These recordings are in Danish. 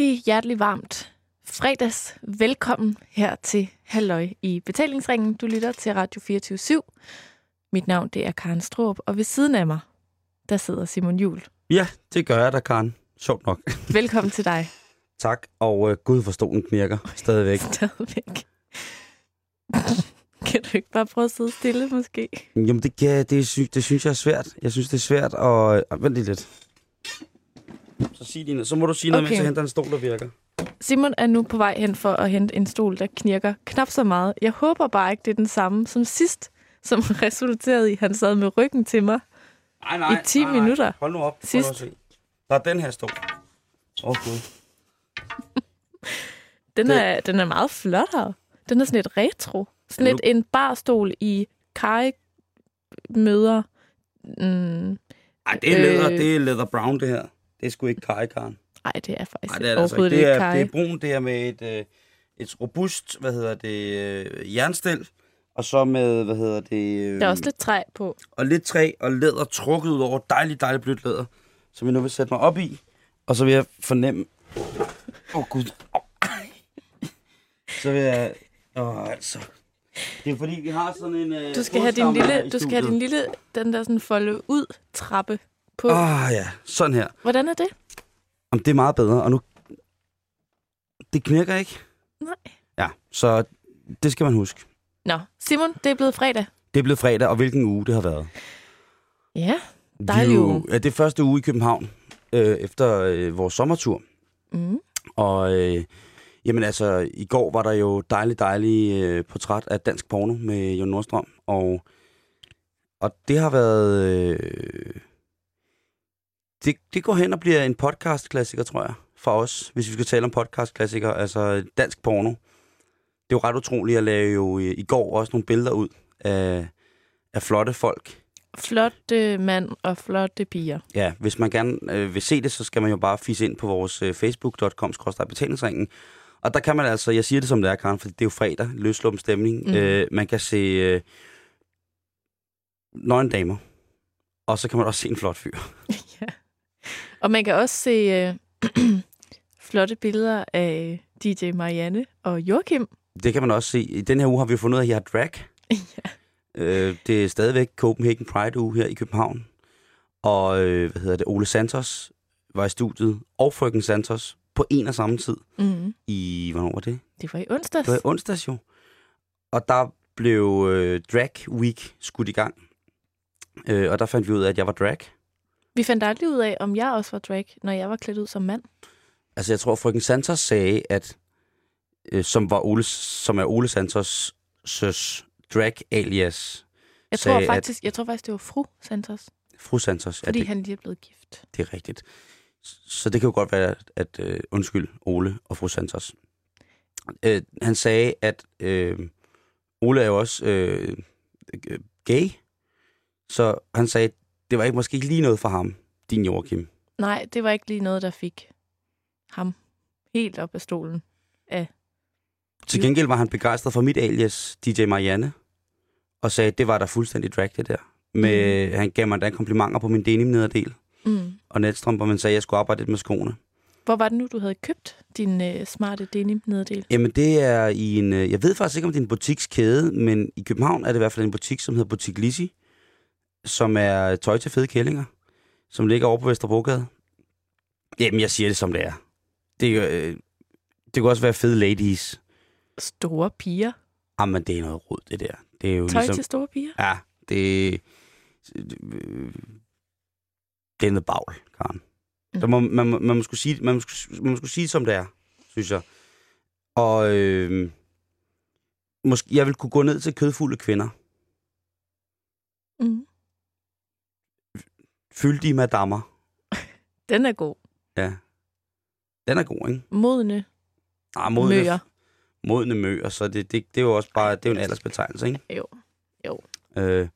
rigtig hjertelig varmt fredags velkommen her til Halløj i betalingsringen. Du lytter til Radio 24 /7. Mit navn det er Karen Stroop, og ved siden af mig, der sidder Simon Jul. Ja, det gør jeg da, Karen. Sjovt nok. Velkommen til dig. tak, og uh, gud for stolen knirker stadigvæk. Stadigvæk. kan du ikke bare prøve at sidde stille, måske? Jamen, det, ja, det, sy- det synes jeg er svært. Jeg synes, det er svært, og... Uh, vent lige lidt. Så, sig noget. så må du sige noget, Okay. mens jeg henter en stol, der virker. Simon er nu på vej hen for at hente en stol, der knirker knap så meget. Jeg håber bare ikke, det er den samme som sidst, som resulterede i, at han sad med ryggen til mig. Nej, I 10 minutter. Hold nu op. Sidst. nu at se. Der er den her stol. Åh, oh, gud. Den Det- er, den er meget flottere. Den er sådan lidt retro. Sådan Nu- lidt en barstol i Kai møder... Mm, Ej, det er leather, Øh. det er leather brown, det her. Det er sgu ikke kaj, Karen. ej, det er faktisk Nej, det er det altså ikke. overhovedet Det ikke er, Kai. det er brun, det er med et, øh, et robust, hvad hedder det, øh, jernstel. Og så med, hvad hedder det... Øh, Der er også lidt træ på. og lidt træ og læder trukket ud over dejligt, dejligt blødt læder, som jeg nu vil sætte mig op i. Og så vil jeg fornemme... Åh, oh, Gud. Au. Så vil jeg... Åh, oh, altså... Det er fordi, vi har sådan en... Øh, Du skal have din lille, du skal have din lille, den der sådan folde ud trappe på. Åh, oh, ja. Sådan her. Hvordan er det? Om det er meget bedre, og nu... Det knirker ikke. Nej. Ja, så det skal man huske. Nå, Simon, det er blevet fredag. Det er blevet fredag, og hvilken uge det har været. Ja. Er Dejlig jo- uge. Ja, det er første uge i København, øh, efter øh, vores sommertur. Mm. Og øh, jamen altså, i går var der jo dejligt, dejligt øh, portræt af dansk porno med Jon Nordstrøm. Og, og det har været... Øh, det, det går hen og bliver en podcast-klassiker, tror jeg, for os, hvis vi skal tale om podcast-klassiker. Altså dansk porno. Det er jo ret utroligt. Jeg lavede jo i, i går også nogle billeder ud af, af flotte folk. Flotte mand og flotte piger. Ja, hvis man gerne øh, vil se det, så skal man jo bare fisse ind på vores øh, facebook.com betalingsringen. Og der kan man altså, jeg siger det som det er, Karen, for det er jo fredag, løsluppen stemning. Mm. Øh, man kan se øh, nøgen damer, og så kan man også se en flot fyr. ja. Og man kan også se øh, flotte billeder af DJ Marianne og Joachim. Det kan man også se. I den her uge har vi fundet ud af, at jeg har drag. ja. Øh, det er stadigvæk Copenhagen Pride uge her i København. Og øh, hvad hedder det, Ole Santos var i studiet, og frøken Santos på en og samme tid Mm. i, hvornår var det? Det var i onsdags. Det var i onsdags jo. Og der blev øh, Drag Week skudt i gang. Øh, og der fandt vi ud af, at jeg var drag. Vi fandt aldrig ud af, om jeg også var drag, når jeg var klædt ud som mand. Altså, jeg tror, frøken Santos sagde, at øh, som, var Ole, som er Ole Santos' søs drag alias, Jeg Sagde, tror, at- faktisk, jeg tror faktisk, det var fru Santos, fru Santos. fordi ja, det, han lige er blevet gift. det er rigtigt. Så det kan jo godt være, at, at øh, undskyld, Ole og fru Santos. Øh, han sagde, at øh, Ole er jo også øh, gay, så han sagde, det var ikke måske ikke lige noget for ham, din Joachim. Nej, det var ikke lige noget, der fik ham helt op af stolen. Til Jo. gengæld var han begejstret for mit alias, DJ Marianne, og sagde, det var da fuldstændig drag, det der. Med, Han gav mig da komplimenter på min denim nederdel Mm. og netstrømper, men sagde, at jeg skulle arbejde lidt med skoene. Hvor var det nu, du havde købt din øh, smarte denim nederdel? Jamen det er i en, øh, jeg ved faktisk ikke om det er en butikskæde, men i København er det i hvert fald en butik, som hedder Butik Lisi, som er tøj til fede kællinger, som ligger over på Vesterbrogade. Jamen jeg siger det som det er. Det, øh, det kan også være fede ladies. Store piger. Jamen det er noget rod det der. Det er jo Tøj ligesom, til store piger? ja, det, øh, det er noget bagl, Karen. Mm. Så må, man, må- man, må skulle sige, man, må, man må skulle sige det, som det er, synes jeg. Og øh, måske, jeg vil kunne gå ned til kødfulde kvinder. Mm. Fyldige madammer. Den er god. Ja. Den er god, ikke? Modne Ah, modne, møger. modne møer, så det, det, det er jo også bare, det er jo en aldersbetegnelse, ikke? Jo. Jo. Øh,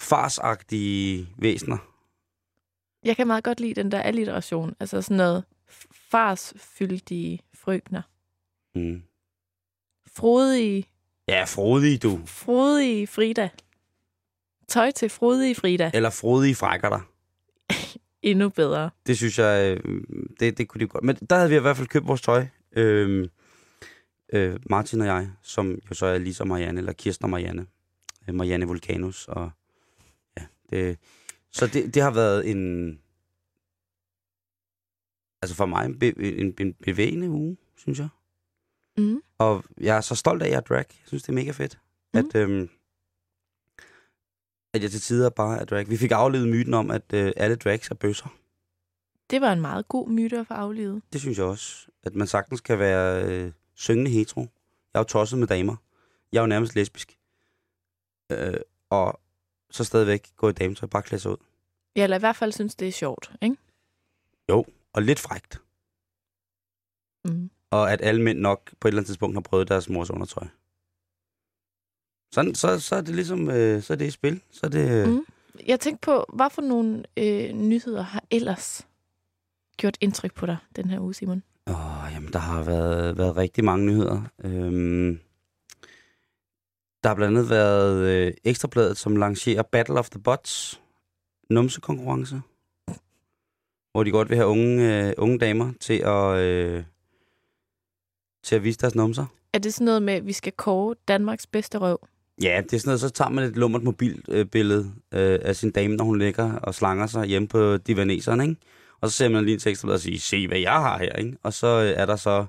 farsagtige væsener. Jeg kan meget godt lide den der alliteration. Altså sådan noget farsfyldige frøkner. Mm. Frodige, Ja, frodige, du. frodige Frida. Tøj til frodige Frida. Eller frodige frækker dig. endnu bedre. Det synes jeg, øh, det, det kunne de godt. Men der havde vi i hvert fald købt vores tøj. Øh, øh, Martin og jeg, som jo så er Lisa Marianne, eller Kirsten og Marianne. Øh, Marianne Vulcanus. Og, ja, det, så det, det har været en... Altså for mig en, be, en, en bevægende uge, synes jeg. Mm. Og jeg er så stolt af, at jeg er drag. Jeg synes, det er mega fedt. Mm. At, øhm, at jeg til tider bare er drag. Vi fik aflevet myten om, at øh, alle drags er bøsser. Det var en meget god myte at få aflevet. Det synes jeg også. At man sagtens kan være øh, syngende hetero. Jeg er jo tosset med damer. Jeg er jo nærmest lesbisk. Øh, og så stadigvæk gå i dametøj, bare klæde sig ud. Ja, eller i hvert fald synes, det er sjovt, ikke? Jo, og lidt frægt. Mm. Og at alle mænd nok på et eller andet tidspunkt har prøvet deres mors undertøj. Sådan, så, så er det ligesom, øh, så er det i spil. Så er det, Mm. Jeg tænkte på, hvad for nogle øh, nyheder har ellers gjort indtryk på dig den her uge, Simon? Åh, jamen, der har været, været rigtig mange nyheder. Øhm, der har blandt andet været øh, Ekstrabladet, som lancerer Battle of the Bots numsekonkurrence. Hvor de godt vil have unge, øh, unge damer til at, øh, til at vise deres numser. Er det sådan noget med, at vi skal kåre Danmarks bedste røv? Ja, det er sådan noget, så tager man et lummert mobilbillede øh, af sin dame, når hun ligger og slanger sig hjemme på divaneseren, ikke? Og så ser man lige en tekst og siger, se hvad jeg har her, ikke? Og så øh, er der så,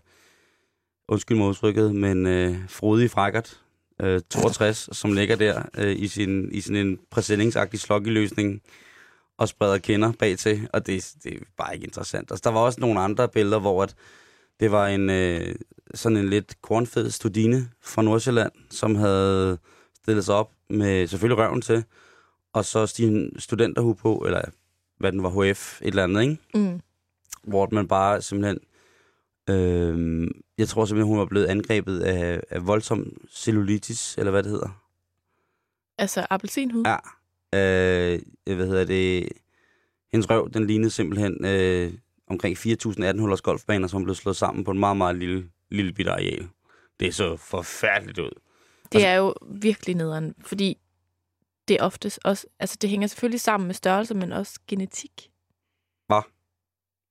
undskyld mig udtrykket, men øh, frodig frækkert, øh, 62, som ligger der øh, i, sin, i sin en præsendingsagtig slokkeløsning og spreder kender bag til, og det, det er bare ikke interessant. Altså, der var også nogle andre billeder, hvor at det var en øh, sådan en lidt kornfed studine fra Nordsjælland, som havde stillet sig op med selvfølgelig røven til, og så sin studenterhue på, eller hvad den var, HF, et eller andet, ikke? Mm. Hvor man bare simpelthen, øh, jeg tror simpelthen, hun var blevet angrebet af, af voldsom cellulitis, eller hvad det hedder. Altså appelsinhud? Ja. Øh, hvad hedder det? Hendes røv, den lignede simpelthen øh, omkring 4.018 hullers golfbaner, som blev slået sammen på en meget, meget lille, lille bitte areal. Det så forfærdeligt ud. Det er jo virkelig nederen, fordi det er oftest også, altså det hænger selvfølgelig sammen med størrelse, men også genetik.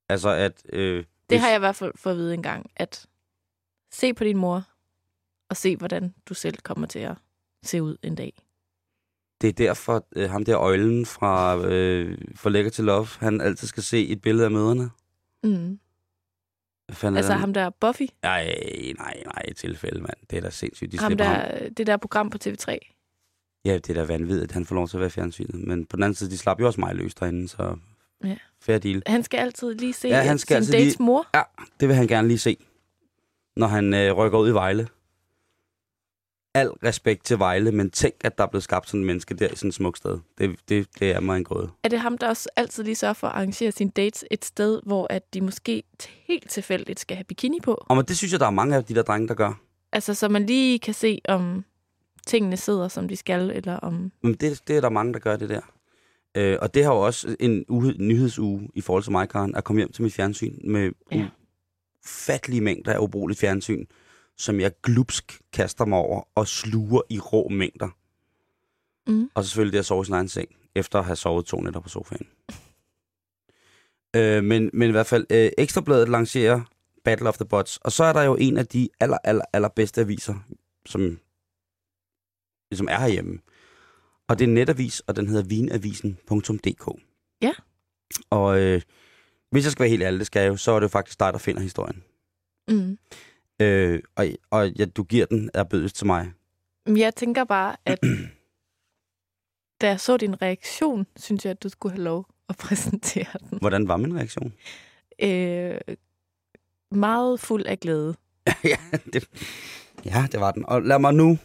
Altså at... Øh, Det hvis- har jeg i hvert fald fået at vide en gang, at se på din mor, og se, hvordan du selv kommer til at se ud en dag. Det er derfor, øh, ham der øjlen fra øh, For Lækker til Love, han altid skal se et billede af møderne. Mm. Hvad fanden Altså ham der Buffy, Nej, nej, nej, et tilfælde, mand. Det er da sindssygt. De ham slipper ham. der, det der program på TV3. Ja, det er da vanvittigt, at han får lov til at være i fjernsynet. Men på den anden side, de slap jo også mig løs derinde, så Ja. fair deal. Han skal altid lige se Ja, han skal sin altid dates lige- mor. Det vil han gerne lige se, når han øh, rykker ud i Vejle. Al respekt til Vejle, men tænk, at der er blevet skabt sådan en menneske der i sådan et smukt sted. Det, det, det er mig en gåde. Er det ham, der også altid lige sørger for at arrangere sine dates et sted, hvor at de måske helt tilfældigt skal have bikini på? Og men det synes jeg, der er mange af de der drenge, der gør. Altså, så man lige kan se, om tingene sidder, som de skal, eller om... Men det, det er der mange, der gør det der. Øh, og det har jo også en uge, nyhedsuge i forhold til mig, Karen, at komme hjem til mit fjernsyn med Ja. ufattelige mængder af ubrugeligt fjernsyn, som jeg glupsk kaster mig over og sluger i rå mængder. Mm. Og så selvfølgelig det at sove i sin egen seng, efter at have sovet to nætter på sofaen. øh, men, men i hvert fald, øh, Ekstrabladet lancerer Battle of the Bots, og så er der jo en af de aller, aller, aller bedste aviser, som ligesom er herhjemme. Og det er en netavis, og den hedder vinavisen.dk. Ja. Og øh, hvis jeg skal være helt ærlig, det skal jeg jo, så er det jo faktisk dig, der finder historien. Mm. Øh, og og ja, du giver den af bødes til mig. Jeg tænker bare, at da jeg så din reaktion, synes jeg, at du skulle have lov at præsentere den. Hvordan var min reaktion? Øh, meget fuld af glæde. ja, det, ja, det var den. Og lad mig nu,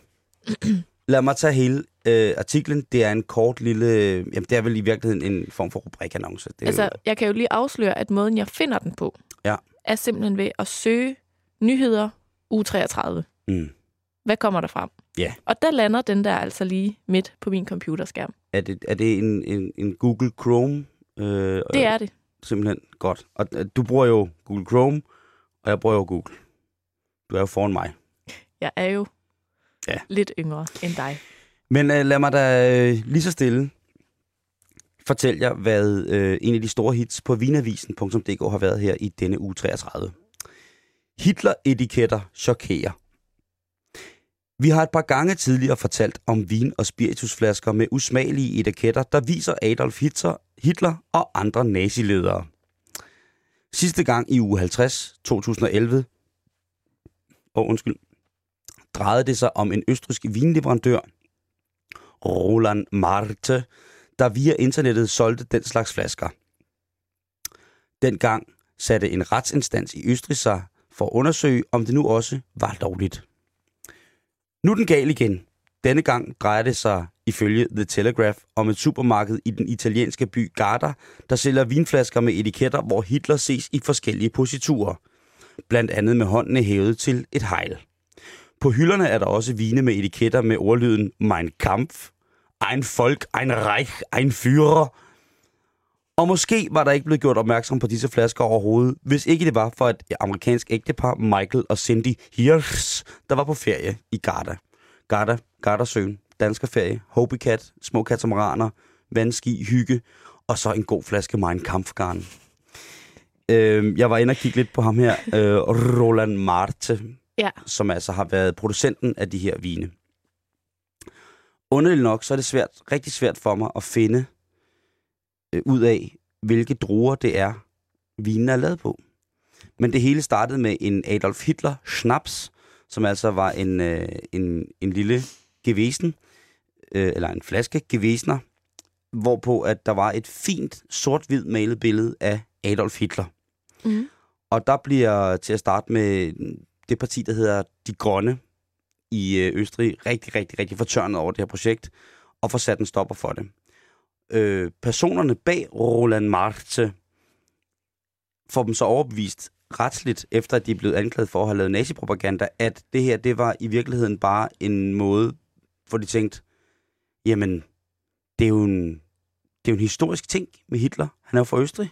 lad mig tage hele øh, artiklen. Det er en kort lille, jamen det er vel i virkeligheden en form for rubrikannonce. Det er Altså, jo, jeg kan jo lige afsløre, at måden, jeg finder den på, Ja. er simpelthen ved at søge nyheder u 33. mm. Hvad kommer der frem? Ja. Og der lander den der altså lige midt på min computerskærm. er, det, er det en, en, en Google Chrome? Øh, Det er det. Simpelthen godt. Og øh, du bruger jo Google Chrome, og jeg bruger jo Google. Du er jo foran mig. Jeg er jo Ja. lidt yngre end dig. Men øh, lad mig da øh, lige så stille fortælle jer, hvad øh, en af de store hits på vinavisen.dk har været her i denne uge 33. Hitler-etiketter chokerer. Vi har et par gange tidligere fortalt om vin- og spiritusflasker med usmagelige etiketter, der viser Adolf Hitler, Hitler og andre naziledere. Sidste gang i uge 50, 2011, og oh, undskyld, drejede det sig om en østrisk vinleverandør, Roland Marte, der via internettet solgte den slags flasker. Dengang satte en retsinstans i Østrig sig for at undersøge, om det nu også var lovligt. Nu er den gal igen. Denne gang drejer det sig ifølge The Telegraph om et supermarked i den italienske by Garda, der sælger vinflasker med etiketter, hvor Hitler ses i forskellige positurer. Blandt andet med håndene hævet til et hejl. På hylderne er der også vine med etiketter med ordlyden Mein Kampf, Ein Volk, Ein Reich, Ein Führer. Og måske var der ikke blevet gjort opmærksom på disse flasker overhovedet, hvis ikke det var for et amerikansk ægtepar, Michael og Cindy Hirsch, der var på ferie i Garda. Garda, Gardasøen, danskerferie, Hobie Cat, små katamaraner, vandski, hygge, og så en god flaske Mein Kampfgarn. Øh, jeg var inde og kigge lidt på ham her, øh, Roland Marte, Ja. som altså har været producenten af de her vine. Underligt nok, så er det svært, rigtig svært for mig at finde øh, ud af, hvilke druer det er, vinen er lavet på. Men det hele startede med en Adolf Hitler snaps, som altså var en, øh, en, en lille gevesen, øh, eller en flaske gevesner, hvorpå at der var et fint sort-hvid malet billede af Adolf Hitler. Mm. Og der bliver til at starte med det parti, der hedder De Grønne i øh, Østrig, rigtig, rigtig, rigtig fortørnet over det her projekt, og får sat en stopper for det. Øh, personerne bag Roland Marte får dem så overbevist retsligt, efter at de er blevet anklaget for at have lavet nazipropaganda, at det her, det var i virkeligheden bare en måde, hvor de tænkte, jamen, det er jo en, det er jo en historisk ting med Hitler. Han er jo fra Østrig.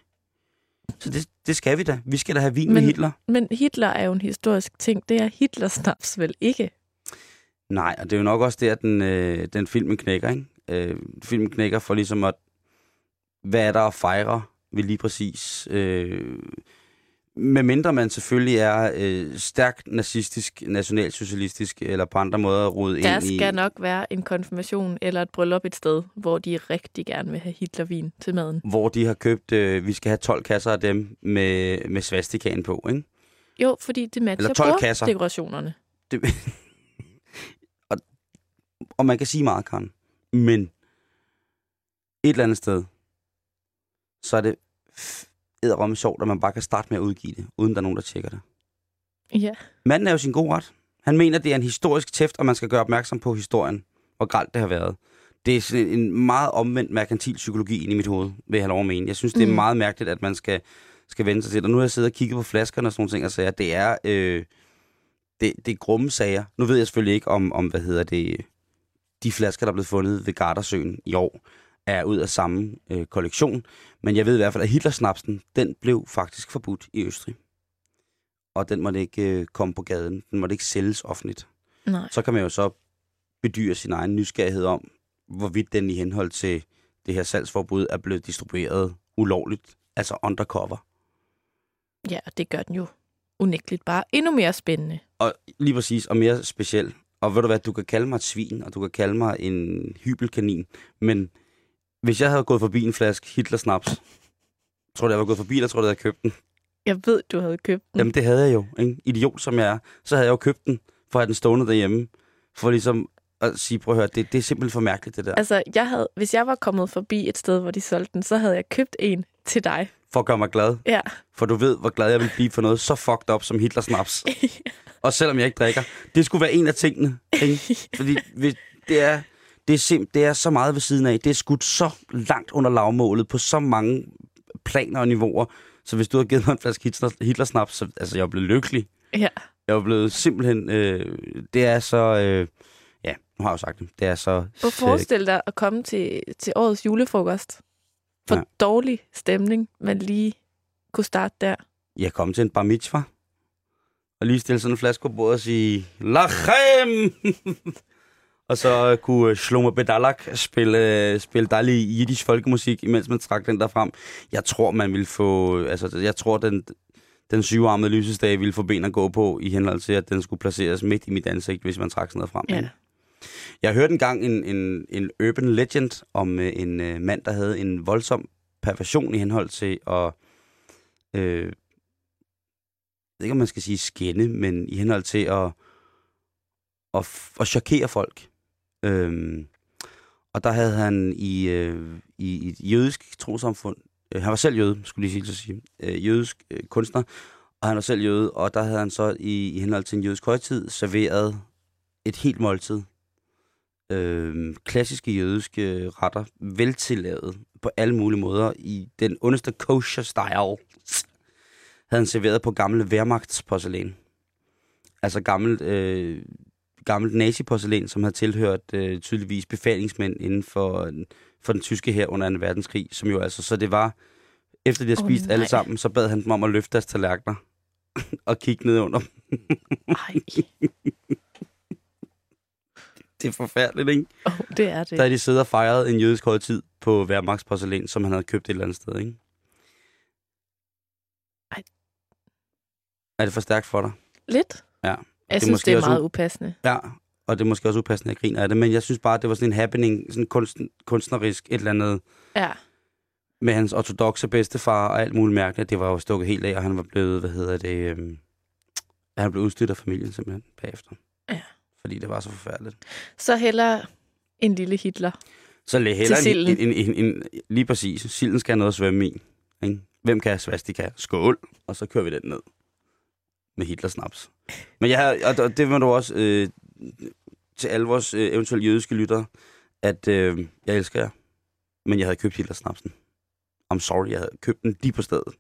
Så det, det skal vi da. Vi skal da have vin Men... med Hitler. Men Hitler er jo en historisk ting. Det er Hitler-snaps vel ikke? Nej, og det er jo nok også der, den, øh, den filmen knækker, ikke? Øh, filmen knækker for ligesom at, hvad er der at fejre ved lige præcis... Øh, med mindre man selvfølgelig er øh, stærkt nazistisk, nationalsocialistisk, eller på andre måder rodet Der ind i... skal nok være en konfirmation eller et bryllup et sted, hvor de rigtig gerne vil have Hitlervin til maden. Hvor de har købt, øh, vi skal have 12 kasser af dem med, med svastikaen på, ikke? Jo, fordi det matcher Eller 12 på kasser. dekorationerne. Det, og, og man kan sige meget, Karen. Men et eller andet sted, så er det edderomme sjovt, at man bare kan starte med at udgive det, uden der er nogen, der tjekker det. Ja. Manden er jo sin god ret. Han mener, det er en historisk tæft, og man skal gøre opmærksom på historien, hvor gralt det har været. Det er sådan en meget omvendt merkantil psykologi inde i mit hoved, vil jeg have lov at mene. Jeg synes, det er Mm. meget mærkeligt, at man skal, skal vende sig til det. Og nu har jeg siddet og kigget på flaskerne og sådan nogle ting, og sagde, at det er, øh, det, det er grumme sager. Nu ved jeg selvfølgelig ikke, om, om hvad hedder det, de flasker, der er blevet fundet ved Gardasøen i år, er ud af samme øh, kollektion. Men jeg ved i hvert fald, at Hitlersnapsen, den blev faktisk forbudt i Østrig. Og den måtte ikke øh, komme på gaden. Den måtte ikke sælges offentligt. Nej. Så kan man jo så bedyre sin egen nysgerrighed om, hvorvidt den i henhold til det her salgsforbud er blevet distribueret ulovligt, altså undercover. Ja, og det gør den jo unægteligt bare endnu mere spændende. Og lige præcis, og mere specielt. Og ved du hvad, du kan kalde mig et svin, og du kan kalde mig en hybelkanin, men hvis jeg havde gået forbi en flaske Hitler-snaps, tror du, jeg var gået forbi, eller tror du, jeg havde købt den? Jeg ved, du havde købt den. Jamen, det havde jeg jo. Ikke? Idiot som jeg er. Så havde jeg jo købt den, for at have den stående derhjemme. For ligesom at sige, prøv at høre, det, det er simpelthen for mærkeligt, det der. Altså, jeg havde, hvis jeg var kommet forbi et sted, hvor de solgte den, så havde jeg købt en til dig. For at gøre mig glad. Ja. For du ved, hvor glad jeg vil blive for noget så fucked up som Hitler-snaps. Og selvom jeg ikke drikker. Det skulle være en af tingene. Ikke? Fordi det er, det, er sim, det er så meget ved siden af. Det er skudt så langt under lavmålet på så mange planer og niveauer. Så hvis du havde givet mig en flaske Hitler, Hitler-snaps, så altså, jeg er blevet lykkelig. ja. Jeg er blevet simpelthen... Øh, det er så... Øh, ja, nu har jeg jo sagt det. Det er så... Prøv at forestille dig at komme til, til årets julefrokost. For Ja. dårlig stemning, men lige kunne starte der. Jeg kom til en bar mitzvah, og lige stille sådan en flaske på bordet og sige, Lachem! Og så kunne uh, Shlomo Bedalak spille, uh, spille dejlig jiddisch folkemusik, imens man trak den der frem. Jeg tror, man ville få... Altså, jeg tror, den, den syvarmede lysestage ville få ben at gå på, i henhold til, at den skulle placeres midt i mit ansigt, hvis man trak sådan noget frem. Ja. Jeg hørte engang en, en, en urban legend om øh, en øh, mand, der havde en voldsom perversion i henhold til at... Øh, jeg ved ikke, om man skal sige skænde, men i henhold til at, at, at chokere folk. Øhm, og der havde han i, øh, i et jødisk trosamfund, øh, han var selv jøde, skulle lige sige, sige øh, jødisk øh, kunstner, og han var selv jøde, og der havde han så i, i henhold til en jødisk højtid serveret et helt måltid. Øh, klassiske jødiske retter, veltillavet på alle mulige måder, i den underste kosher-style, havde han serveret på gamle Wehrmachtsporcelæn. Altså gammelt, øh, gammelt nazi-porcelæn, som havde tilhørt øh, tydeligvis befalingsmænd inden for, for den tyske her under 2. verdenskrig, som jo altså, så det var, efter de havde Åh, spist nej. alle sammen, så bad han dem om at løfte deres tallerkener og kigge ned under dem. Det er forfærdeligt, ikke? oh, det er det. Der er de siddet og fejret en jødisk højtid på Wehrmachtsporcelæn, som han havde købt et eller andet sted, ikke? Ej. Er det for stærkt for dig? Lidt? Ja. Jeg er synes, måske det er også meget upassende. Ja, og det er måske også upassende, at jeg griner af det, men jeg synes bare, at det var sådan en happening, sådan kunst, kunstnerisk et eller andet, Ja. med hans ortodoxe bedstefar og alt muligt mærkeligt. Det var jo stukket helt af, og han var blevet, hvad hedder det, øhm, han blev udstødt af familien simpelthen bagefter. Ja. Fordi det var så forfærdeligt. Så heller en lille Hitler. Så lad hellere Til en, en, en, en, en, lige præcis, silden skal have noget at svømme i. Ikke? Hvem kan svastika? Skål! Og så kører vi den ned. Med Hitler-snaps. Men jeg har, og- det må du også øh, til alle vores øh, eventuelle jødiske lyttere, at øh, jeg elsker jer. Men jeg havde købt Hitler-snapsen. I'm sorry, jeg havde købt den lige på stedet.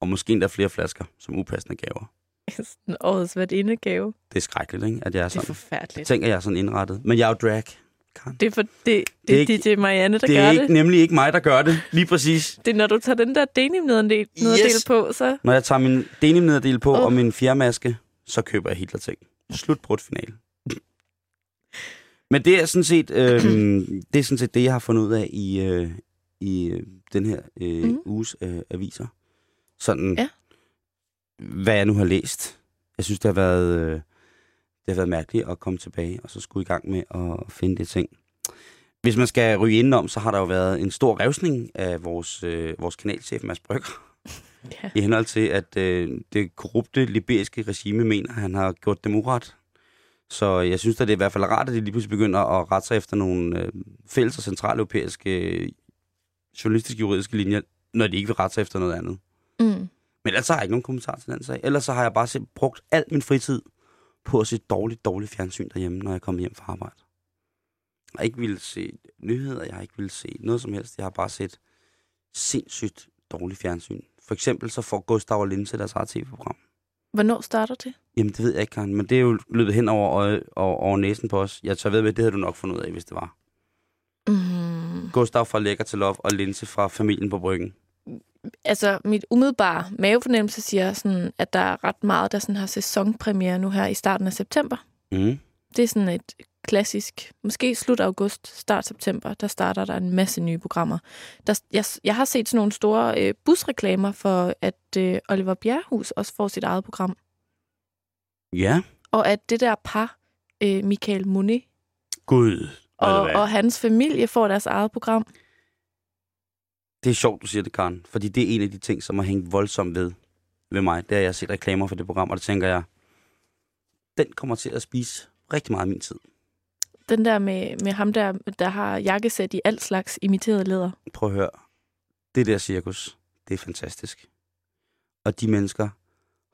Og måske endda flere flasker som upassende gaver. Sådan årets værtindegave. Det er skrækkeligt, ikke? at jeg er Det er sådan. forfærdeligt. Tænker jeg er sådan indrettet. Men jeg er jo drag. Karen. Det er, for, det, det, Det er det, ikke- det, det er Marianne, der Det gør er det. ikke, nemlig ikke mig, der gør det. Lige præcis. Det er, når du tager den der denim-nederdel Yes. på, så... Når jeg tager min denim på Åh. og min fjermaske, så køber jeg Hitler ting. Slut brudt final. Men det er sådan set, øh, det er sådan set det, jeg har fundet ud af i, øh, i øh, den her øh, mm. uges øh, aviser. Sådan, Ja. Hvad jeg nu har læst. Jeg synes, det har været, øh, det har været mærkeligt at komme tilbage, og så skulle i gang med at finde det ting. Hvis man skal ryge indenom, så har der jo været en stor revsning af vores, øh, vores kanalchef, Mads Brygger, Ja. i henhold til, at øh, det korrupte liberiske regime mener, at han har gjort dem uret. Så jeg synes, at det er i hvert fald rart, at de lige pludselig begynder at rette sig efter nogle øh, fælles og centraleuropæiske øh, journalistiske juridiske linjer, når de ikke vil rette sig efter noget andet. Mm. Men ellers har jeg ikke nogen kommentar til den sag. Ellers så har jeg bare selv brugt al min fritid på at se dårligt, dårligt fjernsyn derhjemme, når jeg kommer hjem fra arbejde. Jeg har ikke ville se nyheder, jeg har ikke ville se noget som helst. Jeg har bare set sindssygt dårligt fjernsyn. For eksempel så får Gustav og Linse deres eget tv-program. Hvornår starter det? Jamen, det ved jeg ikke, Karen, men det er jo løbet hen over, øje, over, over næsen på os. Jeg tør ved, at det havde du nok fundet ud af, hvis det var. Mm. Gustav fra Lækker til Love og Linse fra Familien på Bryggen. Altså, mit umiddelbare mavefornemmelse siger, sådan, at der er ret meget, der sådan har sæsonpremiere nu her i starten af september. Mm. Det er sådan et klassisk, måske slut august, start september, der starter der en masse nye programmer. Der, jeg, jeg har set sådan nogle store øh, busreklamer for, at øh, Oliver Bjerrehus også får sit eget program. Ja. Og at det der par, øh, Michael Monet Gud. og, Og, hans familie får deres eget program. Det er sjovt, du siger det, Karen. Fordi det er en af de ting, som har hængt voldsomt ved, ved mig. Det har jeg set reklamer for det program, og der tænker jeg, den kommer til at spise rigtig meget af min tid. Den der med, med ham der, der har jakkesæt i alt slags imiteret læder. Prøv at høre. Det der cirkus, det er fantastisk. Og de mennesker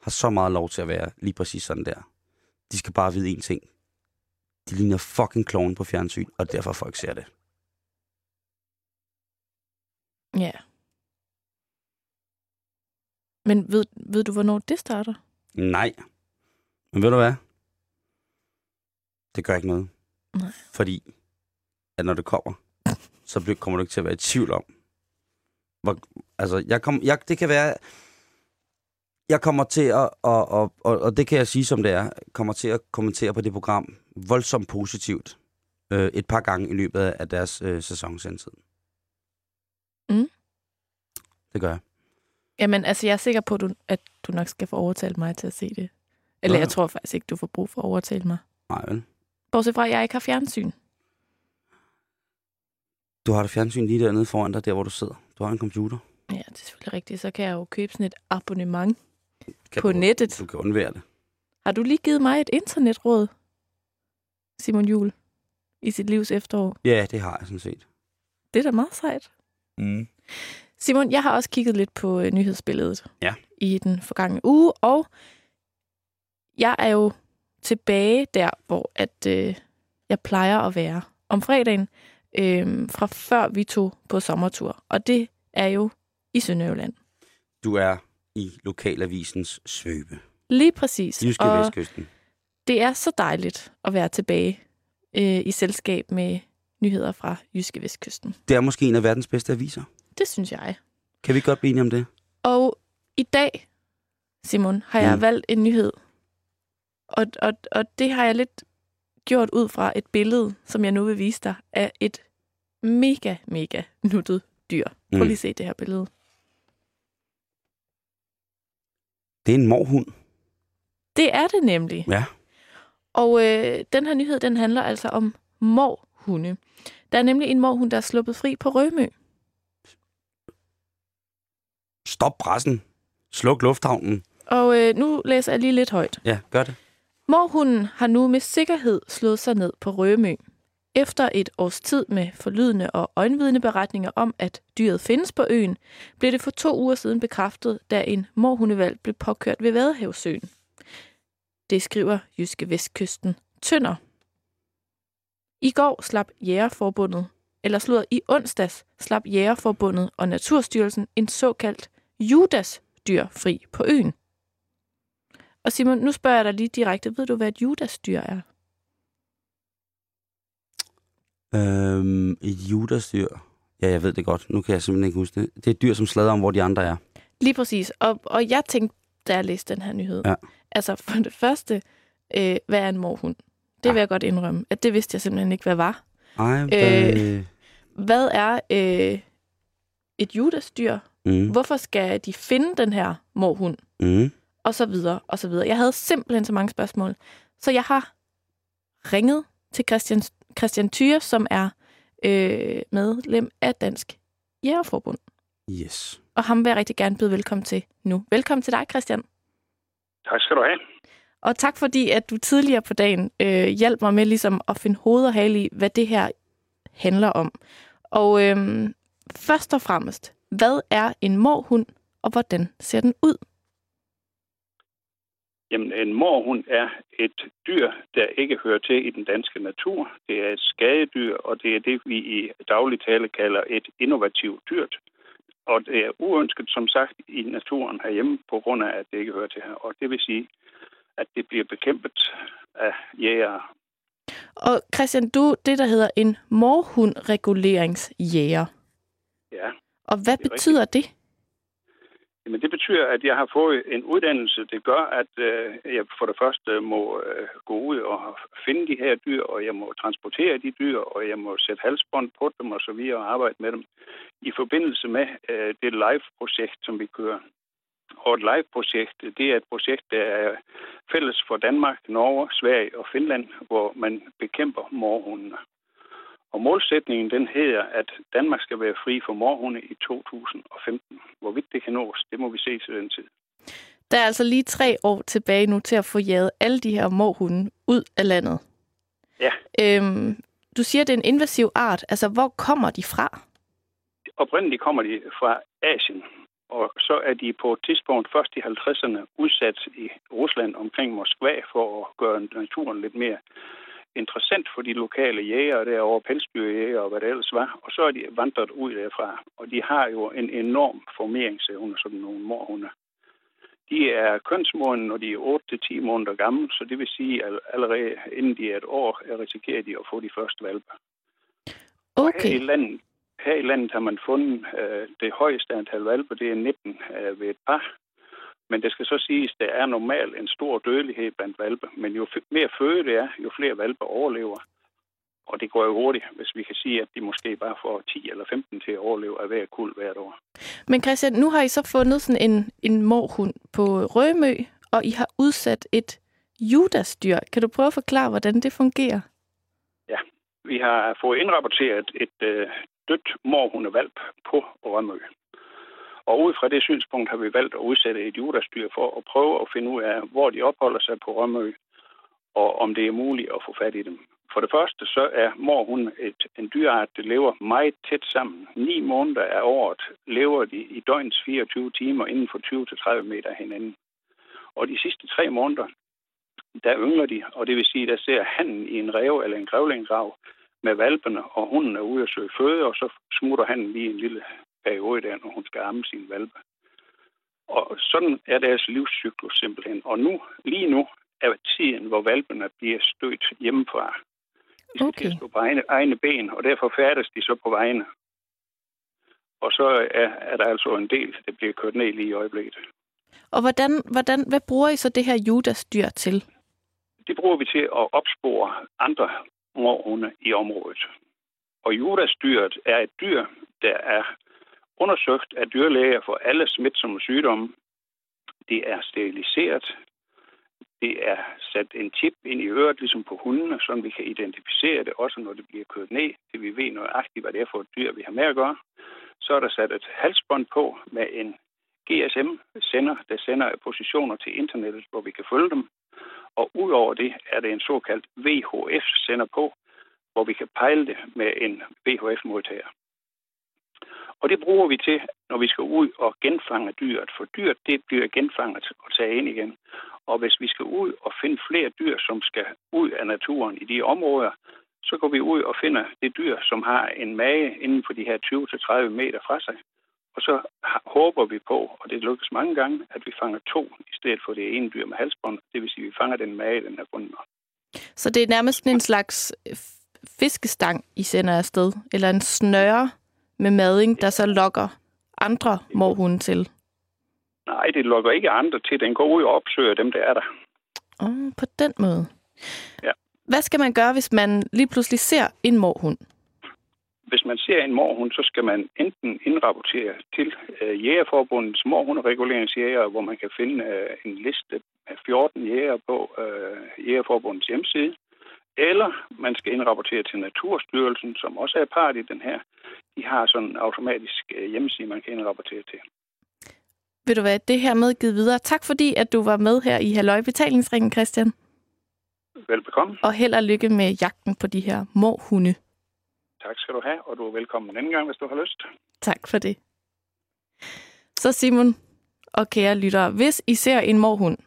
har så meget lov til at være lige præcis sådan der. De skal bare vide én ting. De ligner fucking kloven på fjernsyn, og derfor folk ser det. Ja. Men ved, ved du, hvornår det starter? Nej. Men ved du hvad? Det gør ikke noget. Nej. Fordi, at når det kommer, så bliver, kommer du ikke til at være i tvivl om. Hvor, altså, jeg kom, jeg, det kan være, jeg kommer til at, og, og, og, og det kan jeg sige som det er, kommer til at kommentere på det program voldsomt positivt. øh, et par gange i løbet af deres øh, sæsonsendtid. Mm. Det gør jeg. Jamen, altså, jeg er sikker på, at du, at du nok skal få overtalt mig til at se det. Eller Ja. jeg tror faktisk ikke, du får brug for at overtale mig. Nej, vel? Bortset fra, at jeg ikke har fjernsyn. Du har det fjernsyn lige dernede foran dig, der hvor du sidder. Du har en computer. Ja, det er selvfølgelig rigtigt. Så kan jeg jo købe sådan et abonnement Kan på du, nettet. Du kan undvære det. Har du lige givet mig et internetråd, Simon Jul, i sit livs efterår? Ja, det har jeg sådan set. Det er da meget sejt. Mm. Simon, jeg har også kigget lidt på øh, nyhedsbilledet Ja. i den forgangne uge, og jeg er jo tilbage der, hvor at øh, jeg plejer at være om fredagen, øh, fra før vi tog på sommertur. Og det er jo i Sønderjylland. Du er i lokalavisens svøbe. Lige præcis. Jyske og Vestkysten. det er så dejligt at være tilbage øh, i selskab med nyheder fra Jyske Vestkysten. Det er måske en af verdens bedste aviser. Det synes jeg. Kan vi godt blive enige om det? Og i dag, Simon, har jeg Mm. mm. valgt en nyhed. Og, og, og det har jeg lidt gjort ud fra et billede, som jeg nu vil vise dig, af et mega, mega nuttet dyr. Prøv Mm. lige at se det her billede. Det er en morhund. Det er det nemlig. Ja. Og øh, den her nyhed, den handler altså om morhunde. Der er nemlig en morhund, der er sluppet fri på Rømø. Stop pressen. Sluk lufthavnen. Og øh, nu læser jeg lige lidt højt. Ja, gør det. Morhunden har nu med sikkerhed slået sig ned på Rømø. Efter et års tid med forlydende og øjenvidneberetninger om, at dyret findes på øen, blev det for to uger siden bekræftet, da en morhundevalg blev påkørt ved Vadehavsøen. Det skriver Jyske Vestkysten Tønder. I går slap Jægerforbundet, eller slået i onsdags, slap Jægerforbundet og Naturstyrelsen en såkaldt Judas-dyr fri på øen. Og Simon, nu spørger jeg dig lige direkte. Ved du, hvad et Judas-dyr er? Øhm, et judasdyr. Ja, jeg ved det godt. Nu kan jeg simpelthen ikke huske det. Det er et dyr, som slader om, hvor de andre er. Lige præcis. Og, og jeg tænkte, da jeg læste den her nyhed. Ja. Altså, for det første, øh, hvad er en morhund? Det vil jeg godt indrømme, at det vidste jeg simpelthen ikke, hvad var. Ej, øh, Øh. Hvad er øh, et Judas-dyr? mm, Hvorfor skal de finde den her morhund? mm. Og så videre, og så videre. Jeg havde simpelthen så mange spørgsmål. Så jeg har ringet til Christian, Christian Thyre, som er øh, medlem af Dansk Jægerforbund. Yes. Og ham vil jeg rigtig gerne byde velkommen til nu. Velkommen til dig, Christian. Tak skal du have. Og tak fordi, at du tidligere på dagen øh, hjalp mig med ligesom at finde hoved og hale i, hvad det her handler om. Og øh, først og fremmest, hvad er en morhund, og hvordan ser den ud? Jamen, en morhund er et dyr, der ikke hører til i den danske natur. Det er et skadedyr, og det er det, vi i daglig tale kalder et innovativt dyrt. Og det er uønsket, som sagt, i naturen herhjemme, på grund af, at det ikke hører til her. Og det vil sige, at det bliver bekæmpet af jægere. Og Christian, du det, der hedder en morhundreguleringsjæger. Ja. Og hvad Det er betyder det? Men det betyder, at jeg har fået en uddannelse. Det gør, at øh, jeg for det første må øh, gå ud og finde de her dyr, og jeg må transportere de dyr, og jeg må sætte halsbånd på dem og så videre og arbejde med dem i forbindelse med øh, det live-projekt, som vi kører. Og et live-projekt, det er et projekt, der er fælles for Danmark, Norge, Sverige og Finland, hvor man bekæmper morhundene. Og målsætningen den hedder, at Danmark skal være fri for morhunde i 2015. Hvorvidt det kan nås, det må vi se til den tid. Der er altså lige tre år tilbage nu til at få jaget alle de her morhunde ud af landet. Ja. Øhm, du siger, det er en invasiv art. Altså, hvor kommer de fra? Oprindeligt kommer de fra Asien, og så er de på et tidspunkt først i 50'erne udsat i Rusland omkring Moskva for at gøre naturen lidt mere interessant for de lokale jægere derovre, pelsdyrjægere og hvad det ellers var. Og så er de vandret ud derfra, og de har jo en enorm formeringsevne, sådan nogle morhunde. De er kønsmodne, når de er 8-10 måneder gamle, så det vil sige, at allerede inden de er et år, risikerer de at få de første valpe. Og her i Okay. landet, her i landet har man fundet øh, det højeste antal valpe, det er 19 øh, ved et par. Men det skal så siges, at der er normalt en stor dødelighed blandt valpe. Men jo mere føde det er, jo flere valpe overlever. Og det går jo hurtigt, hvis vi kan sige, at de måske bare får 10 eller 15 til at overleve af hver kul hvert år. Men Christian, nu har I så fundet sådan en, en morhund på Rømø, og I har udsat et judasdyr. Kan du prøve at forklare, hvordan det fungerer? Ja, vi har fået indrapporteret et øh, dødt morhundevalp på Rømø. Og ud fra det synspunkt har vi valgt at udsætte et judastyr for at prøve at finde ud af, hvor de opholder sig på Rømø, og om det er muligt at få fat i dem. For det første så er morhund et, en dyreart, der lever meget tæt sammen. Ni måneder af året lever de i døgns 24 timer inden for 20-30 meter hinanden. Og de sidste tre måneder, der yngler de, og det vil sige, der ser handen i en rev eller en grævlinggrav med valpene, og hunden er ude at søge føde, og så smutter han lige en lille periode der, når hun skal amme sin valpe. Og sådan er deres livscyklus simpelthen. Og nu, lige nu, er tiden, hvor valpene bliver stødt hjemmefra. De skal okay. stå på egne, egne ben, og derfor færdes de så på vejene. Og så er, er der altså en del, der bliver kørt ned lige i øjeblikket. Og hvordan, hvordan, hvad bruger I så det her Judas-dyr til? Det bruger vi til at opspore andre morhunde i området. Og Judas-dyret er et dyr, der er undersøgt af dyrlæger for alle smitsomme sygdomme. Det er steriliseret. Det er sat en chip ind i øret, ligesom på hundene, så vi kan identificere det, også når det bliver kørt ned, så vi ved nøjagtigt, hvad det er for et dyr, vi har med at gøre. Så er der sat et halsbånd på med en GSM-sender, der sender positioner til internettet, hvor vi kan følge dem. Og udover det er det en såkaldt VHF-sender på, hvor vi kan pejle det med en VHF-modtager. Og det bruger vi til, når vi skal ud og genfange dyret. For dyret, det bliver genfanget og taget ind igen. Og hvis vi skal ud og finde flere dyr, som skal ud af naturen i de områder, så går vi ud og finder det dyr, som har en mage inden for de her 20-30 meter fra sig. Og så håber vi på, og det lykkes mange gange, at vi fanger to i stedet for det ene dyr med halsbånd. Det vil sige, at vi fanger den mage, den er bundet Så det er nærmest en slags fiskestang, I sender afsted? Eller en snøre med mading, der så lokker andre morhunde til? Nej, det lukker ikke andre til. Den går ud og opsøger dem, der er der. Oh, på den måde. Ja. Hvad skal man gøre, hvis man lige pludselig ser en morhund? Hvis man ser en morhund, så skal man enten indrapportere til øh, Jægerforbundets morhundereguleringsjæger, hvor man kan finde øh, en liste af 14 jæger på øh, Jægerforbundets hjemmeside. Eller man skal indrapportere til Naturstyrelsen, som også er part i den her. De har sådan en automatisk øh, hjemmeside, man kan indrapportere til. Vil du være det her med givet videre? Tak fordi, at du var med her i Halløj Betalingsringen, Christian. Velbekomme. Og held og lykke med jagten på de her morhunde. Tak skal du have, og du er velkommen en anden gang, hvis du har lyst. Tak for det. Så Simon og kære lyttere, hvis I ser en morhund,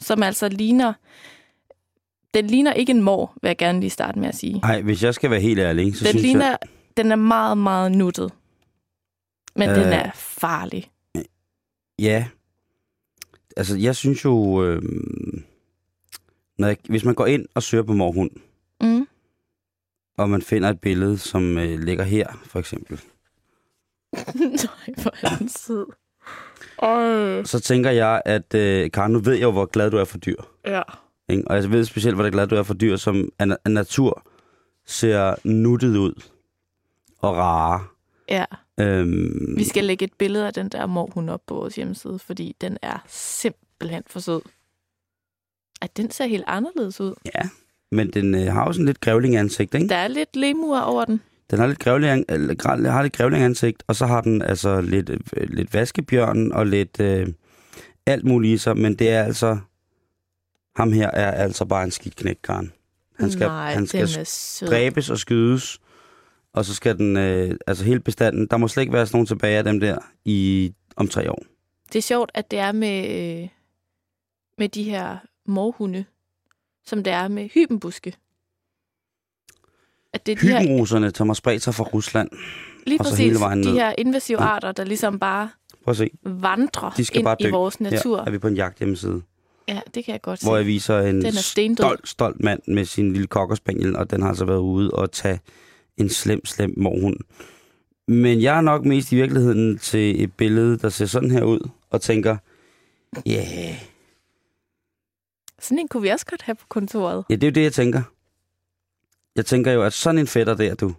som altså ligner... Den ligner ikke en mor, vil jeg gerne lige starte med at sige. Nej, hvis jeg skal være helt ærlig, så den synes ligner, jeg... Den er meget, meget nuttet. Men øh, den er farlig. Ja. Altså, jeg synes jo... Øh, når jeg, hvis man går ind og søger på morhund, Mm. Og man finder et billede, som øh, ligger her, for eksempel, Nej, er den sød. Øh. så tænker jeg, at øh, Karen, nu ved jeg jo, hvor glad du er for dyr. Ja. Ikke? Og jeg ved specielt, hvor glad du er for dyr, som af, af natur ser nuttet ud og rare. Ja. Øhm, Vi skal lægge et billede af den der morhund op på vores hjemmeside, fordi den er simpelthen for sød. At den ser helt anderledes ud. Ja, men den øh, har jo sådan lidt grævling ansigt, ikke? Der er lidt lemur over den. Den har lidt grævling, eller, græ- har lidt grævling ansigt, og så har den altså lidt, øh, lidt vaskebjørn og lidt øh, alt muligt i sig, men det er altså, ham her er altså bare en skidt knæk, Karen. Han skal, Nej, han skal dræbes og skydes, og så skal den, øh, altså hele bestanden, der må slet ikke være sådan nogen tilbage af dem der i, om tre år. Det er sjovt, at det er med, øh, med de her morhunde, som det er med hybenbuske. At det er de her, som har spredt sig fra Rusland. lige præcis, hele vejen de her invasive arter, der ligesom bare Prøv at se, vandrer de skal ind bare dø. i vores natur. Her er vi på en jagthjemmeside, Ja, det kan jeg godt hvor jeg se. viser en stolt, stolt mand med sin lille kokkerspaniel, og den har altså været ude og tage en slem, slem morhund. Men jeg er nok mest i virkeligheden til et billede, der ser sådan her ud, og tænker, ja, yeah. Sådan en kunne vi også godt have på kontoret. ja, det er jo det, jeg tænker. jeg tænker jo, at sådan en fætter der, du,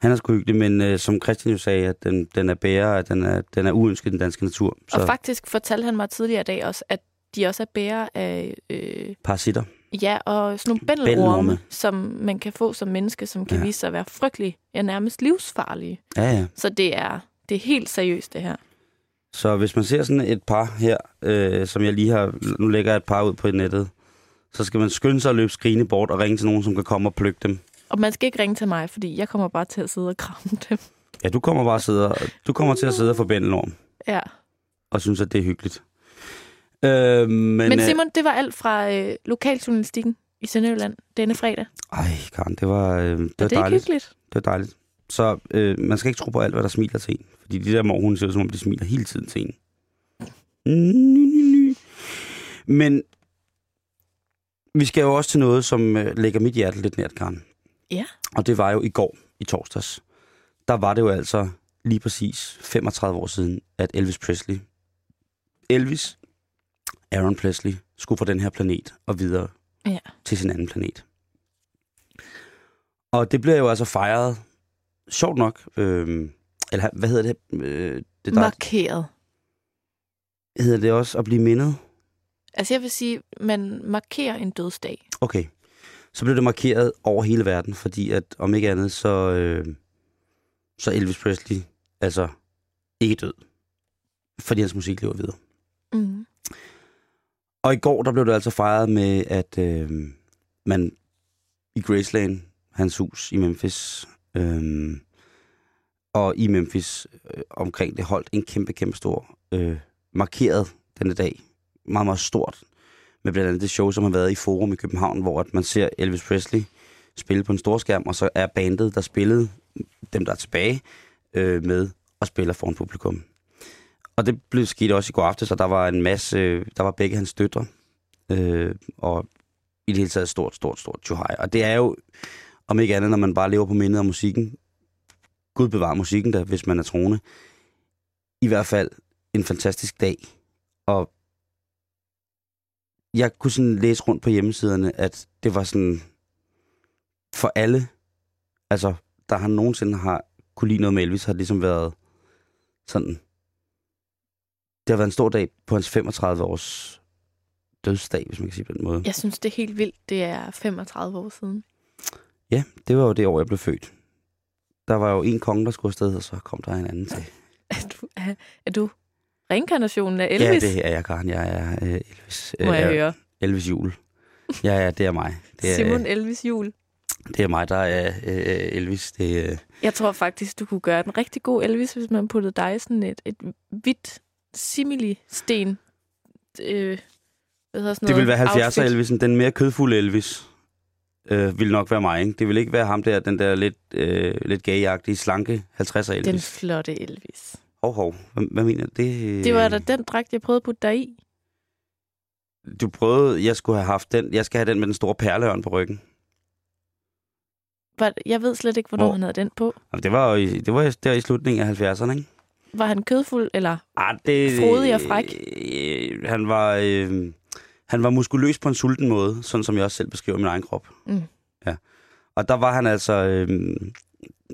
han er sgu hyggelig, men øh, som Christian jo sagde, at den, den er bærer, at den er, den er uønsket i den danske natur. Så. Og faktisk fortalte han mig tidligere i dag også, at de også er bærer af... Øh, Parasitter. Ja, og sådan nogle bændelorme, som man kan få som menneske, som kan ja. vise sig at være frygtelig, ja nærmest livsfarlige. Ja, ja. Så det er, det er helt seriøst, det her. Så hvis man ser sådan et par her, øh, som jeg lige har... Nu lægger jeg et par ud på nettet, så skal man skynde sig at løbe skrine bort og ringe til nogen, som kan komme og plukke dem. Og man skal ikke ringe til mig, fordi jeg kommer bare til at sidde og kramme dem. Ja, du kommer bare sidde, du kommer til at sidde og forbinde enormt. Ja. Og synes, at det er hyggeligt. Øh, men, men øh, Simon, det var alt fra øh, lokaljournalistikken i Sønderjylland denne fredag. Ej, Karen, det var, øh, det var, var det dejligt. hyggeligt? Det var dejligt. Så øh, man skal ikke tro på alt, hvad der smiler til en. Fordi de der morgen ser ud, som om de smiler hele tiden til en. Men vi skal jo også til noget, som øh, lægger mit hjerte lidt nært, Karen. Ja. Og det var jo i går, i torsdags. Der var det jo altså lige præcis 35 år siden, at Elvis Presley, Elvis Aaron Presley, skulle fra den her planet og videre ja. til sin anden planet. Og det blev jo altså fejret, sjovt nok, øh, eller hvad hedder det? Øh, det der, Markeret. Hedder det også at blive mindet? Altså jeg vil sige, man markerer en dødsdag. Okay. Så blev det markeret over hele verden, fordi at om ikke andet, så, øh, så Elvis Presley altså ikke død. Fordi hans musik lever videre. Mm. Og i går, der blev det altså fejret med, at øh, man i Graceland, hans hus i Memphis, øh, og i Memphis øh, omkring det holdt en kæmpe, kæmpe stor øh, markeret denne dag. Meget, meget stort. Med blandt andet det show, som har været i Forum i København, hvor at man ser Elvis Presley spille på en stor skærm, og så er bandet, der spillede, dem der er tilbage, øh, med og spiller foran publikum. Og det blev sket også i går aftes, så der var en masse, der var begge hans døtre, øh, og i det hele taget stort, stort, stort tjuhaj. Og det er jo, om ikke andet, når man bare lever på mindet af musikken, Gud bevarer musikken der, hvis man er troende, i hvert fald en fantastisk dag. Og jeg kunne sådan læse rundt på hjemmesiderne, at det var sådan for alle, altså der har nogensinde har kunne lide noget med Elvis, har det ligesom været sådan, det har været en stor dag på hans 35 års dødsdag, hvis man kan sige på den måde. Jeg synes, det er helt vildt. Det er 35 år siden. Ja, det var jo det år, jeg blev født. Der var jo en konge, der skulle afsted, og så kom der en anden til. Er du, er, er du reinkarnationen af Elvis? Ja, det er jeg, Karen. Jeg er uh, Elvis. Må jeg, jeg høre? Elvis Jul. Ja, ja, det er mig. Det er, Simon Elvis Jul. Det er mig, der er uh, Elvis. Det, uh... Jeg tror faktisk, du kunne gøre den rigtig god Elvis, hvis man puttede dig sådan et, et hvidt simili-sten. Øh, hvad sådan det vil være 70'er Elvisen. Den mere kødfulde Elvis øh, vil nok være mig. Ikke? Det vil ikke være ham der, den der lidt, øh, lidt gayagtige, slanke 50'er Elvis. Den flotte Elvis. Hov, hov. Hvad, hvad mener du? Det, det var da den dragt, jeg prøvede at putte dig i. Du prøvede, jeg skulle have haft den. Jeg skal have den med den store perleørn på ryggen. Jeg ved slet ikke, hvornår Hvor? han havde den på. Det var, i, det var der i slutningen af 70'erne, ikke? Var han kødfuld, eller ah, det, frodig og fræk? Øh, han var... Øh, han var muskuløs på en sulten måde, sådan som jeg også selv beskriver min egen krop. Mm. Ja. Og der var han altså øh,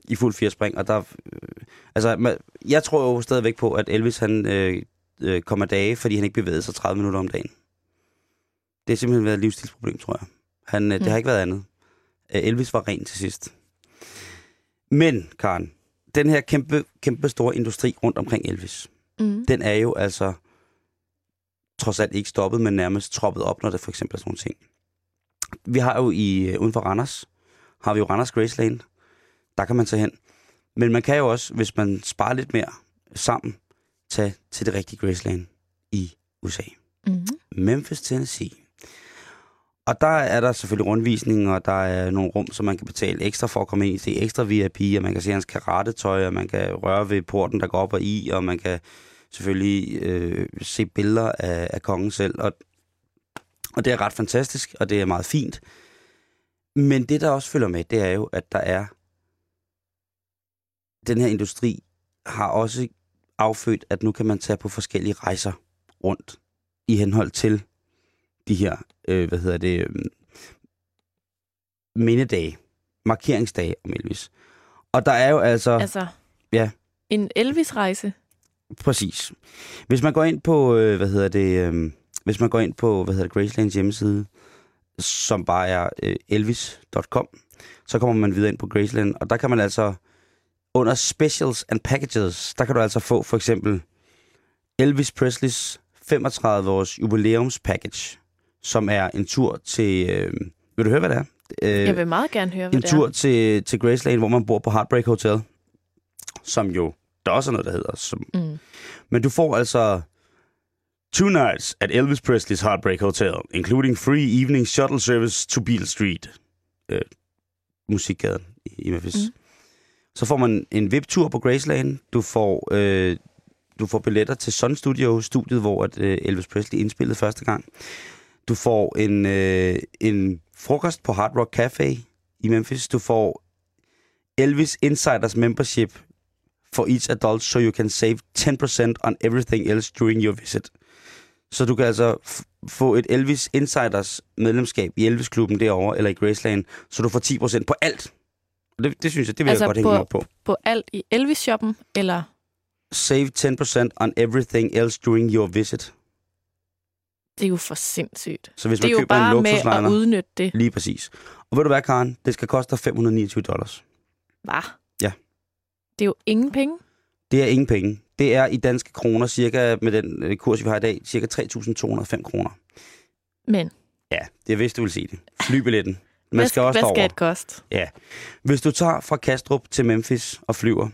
i fuld firespring, og der... Øh, altså, jeg tror jo stadigvæk på, at Elvis han øh, øh, kom af dage, fordi han ikke bevægede sig 30 minutter om dagen. Det har simpelthen været et livsstilsproblem, tror jeg. Han, øh, mm. Det har ikke været andet. Øh, Elvis var ren til sidst. Men, Karen, den her kæmpe, kæmpe store industri rundt omkring Elvis, mm. den er jo altså trods alt ikke stoppet, men nærmest troppet op, når det for eksempel er sådan nogle ting. Vi har jo i, uh, uden for Randers, har vi jo Randers Graceland. Der kan man tage hen. Men man kan jo også, hvis man sparer lidt mere sammen, tage til det rigtige Graceland i USA. Mm. Memphis, Tennessee. Og der er der selvfølgelig rundvisning, og der er nogle rum, som man kan betale ekstra for at komme ind i. Se ekstra VIP, og man kan se hans karatetøj, og man kan røre ved porten, der går op og i, og man kan selvfølgelig øh, se billeder af, af kongen selv. Og, og det er ret fantastisk, og det er meget fint. Men det, der også følger med, det er jo, at der er... Den her industri har også affødt, at nu kan man tage på forskellige rejser rundt i henhold til de her, øh, hvad hedder det, øh, mindedage. markeringsdage om Elvis. Og der er jo altså... Altså, Ja. en Elvis-rejse. Præcis. Hvis man går ind på, øh, hvad hedder det, øh, hvis man går ind på, hvad hedder det, Gracelands hjemmeside, som bare er øh, elvis.com, så kommer man videre ind på Graceland, og der kan man altså, under Specials and Packages, der kan du altså få for eksempel Elvis Presleys 35-års jubilæumspackage, som er en tur til, øh, vil du høre, hvad det er? Øh, Jeg vil meget gerne høre, hvad en det tur er. til, til Graceland, hvor man bor på Heartbreak Hotel, som jo, der også er noget, der hedder. Som, Mm. men du får altså two nights at Elvis Presley's Heartbreak Hotel, including free evening shuttle service to Beale Street, øh, musikgaden i, Memphis. Mm. Så får man en VIP-tur på Graceland. Du får, øh, du får billetter til Sun Studio, studiet, hvor at, øh, Elvis Presley indspillede første gang. Du får en, øh, en frokost på Hard Rock Cafe i Memphis. Du får Elvis Insiders Membership for each adult, so you can save 10% on everything else during your visit. Så du kan altså få et Elvis Insiders medlemskab i Elvis-klubben derovre, eller i Graceland, så du får 10% på alt. Og Det, det synes jeg, det vil Altså jeg godt hænge på- op på. På alt i Elvis-shoppen, eller... Save 10% on everything else during your visit. Det er jo for sindssygt. Så hvis Det er man jo køber en bare med luksuslejner, at udnytte det. lige præcis. Og ved du hvad, Karen? Det skal koste dig 529 dollars. Hvad? Ja. Det er jo ingen penge. Det er ingen penge. Det er i danske kroner, cirka med den øh, kurs, vi har i dag, cirka 3.205 kroner. Men Ja, det er hvis du vil se det. Flybilletten. Man hvad, skal også hvad skal derover. det koste? Hvis du tager fra Kastrup til Memphis og flyver,